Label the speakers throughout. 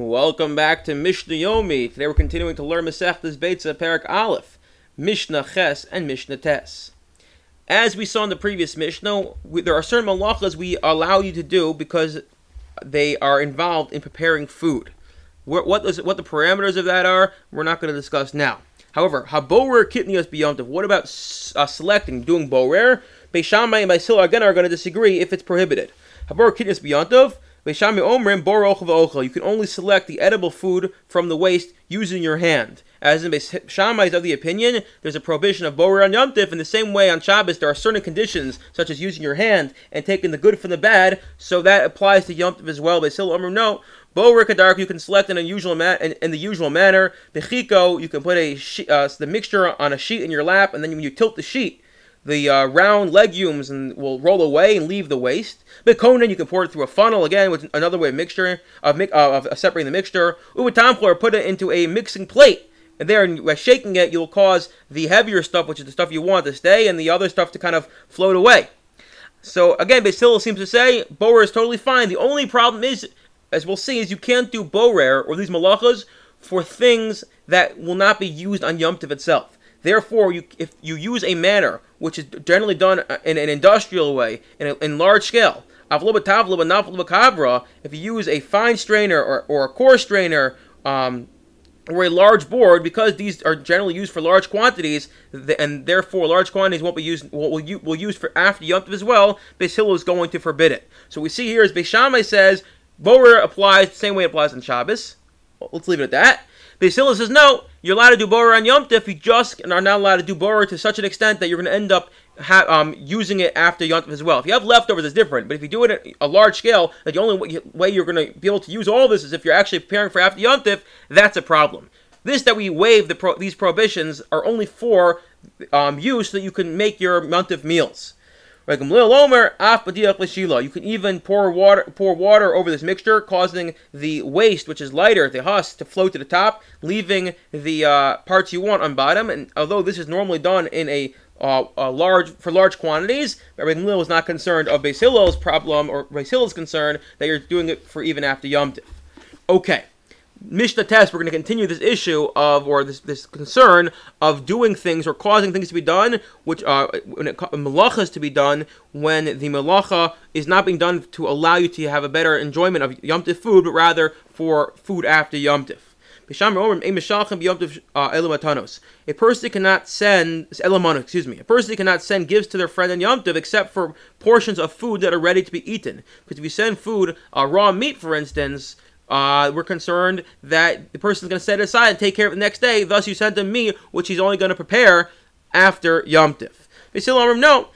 Speaker 1: Welcome back to Mishnah Yomi. Today we're continuing to learn Masechtas Beitza Perek Aleph, Mishnah Ches, and Mishnah Tes. As we saw in the previous Mishnah, we, there are certain malachas we allow you to do because they are involved in preparing food. What, what, is, what the parameters of that are, we're not going to discuss now. However, haborer kitnios biyontiv. What about uh, selecting, doing borer? Beis Shammai and Beis Hillel again are going to disagree if it's prohibited. Haborer kitnios biyontiv. You can only select the edible food from the waste using your hand. As in Shammai is of the opinion, there's a prohibition of borer on Yom Tif. In the same way, on Shabbos, there are certain conditions, such as using your hand and taking the good from the bad, so that applies to Yom Tif as well. But still, no. Borer Kadark, you can select in, unusual ma- in, in the usual manner. Bechiko, you can put a uh, the mixture on a sheet in your lap, and then when you tilt the sheet, the uh, round legumes and will roll away and leave the waste. But Kanon, you can pour it through a funnel again with another way of mixture of, mi- uh, of separating the mixture. Ubatamplor, put it into a mixing plate. And there, by shaking it, you'll cause the heavier stuff, which is the stuff you want to stay, and the other stuff to kind of float away. So again, Beis Hillel seems to say borer is totally fine. The only problem is, as we'll see, is you can't do borer or these malachas for things that will not be used on Yom Tov itself. Therefore, you, if you use a manner which is generally done in an industrial way, in, a, in large scale, if you use a fine strainer or, or a coarse strainer um, or a large board, because these are generally used for large quantities, and therefore large quantities won't be used, will, will, will use for after Yom Tov as well, Beis Hillel is going to forbid it. So we see here is Beis Shammai says, Borer applies the same way it applies on Shabbos. Let's leave it at that. Beis says, no, you're allowed to do borer on Yom Tif. You just and are not allowed to do borer to such an extent that you're going to end up ha- um, using it after Yom Tif as well. If you have leftovers, it's different. But if you do it at a large scale, that the only way you're going to be able to use all this is if you're actually preparing for after Yom Tif, that's a problem. This that we waive the pro- these prohibitions are only for um, use so that you can make your Yom Tif meals. You can even pour water pour water over this mixture, causing the waste, which is lighter, the husk, to float to the top, leaving the uh, parts you want on bottom. And although this is normally done in a uh, large for large quantities. Rabbi Gamliel was not concerned of Beis Hillel's problem or Beis Hillel's concern that you're doing it for even after Yom. Okay, Mishnah Tes, we're going to continue this issue of, or this, this concern of doing things or causing things to be done, which are uh, when it, malachas to be done when the malacha is not being done to allow you to have a better enjoyment of Yom Tif food, but rather for food after Yom Tif. A person cannot send excuse me. A person cannot send gifts to their friend on Yom Tov except for portions of food that are ready to be eaten. Because if you send food, uh, raw meat, for instance, uh, we're concerned that the person is going to set it aside and take care of it the next day. Thus, you sent them meat, which he's only going to prepare after Yom Tif. No.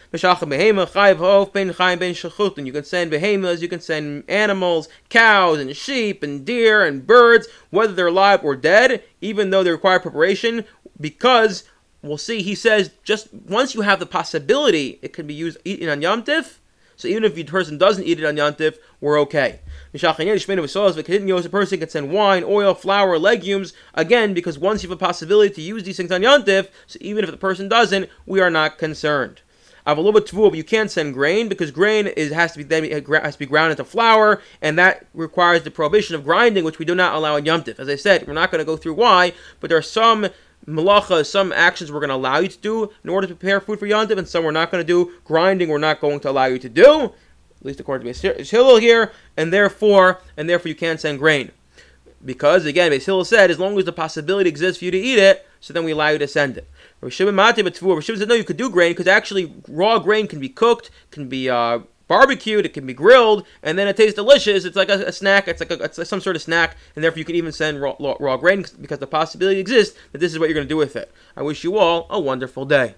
Speaker 1: You can send behemoths, you can send animals, cows and sheep and deer and birds, whether they're alive or dead, even though they require preparation, because we'll see, he says, just once you have the possibility it can be used eaten on Yom Tif, so even if the person doesn't eat it on Yom Tif, we're okay. A person can send wine, oil, flour, legumes, again, because once you have a possibility to use these things on Yom Tif, so even if the person doesn't, we are not concerned. I have a little bit tvu, but you can't send grain because grain is has to be has to be ground into flour, and that requires the prohibition of grinding, which we do not allow in Yom Tif. As I said, we're not going to go through why, but there are some malacha, some actions we're going to allow you to do in order to prepare food for Yontif, and some we're not going to do. Grinding, we're not going to allow you to do, at least according to Beis Hillel here, and therefore, and therefore you can't send grain. Because, again, Beis Hillel said, as long as the possibility exists for you to eat it, so then we allow you to send it. Rishim said, no, you could do grain, because actually raw grain can be cooked, can be uh, barbecued, it can be grilled, and then it tastes delicious. It's like a, a snack. It's like a, it's some sort of snack, and therefore you can even send raw, raw, raw grain because the possibility exists that this is what you're going to do with it. I wish you all a wonderful day.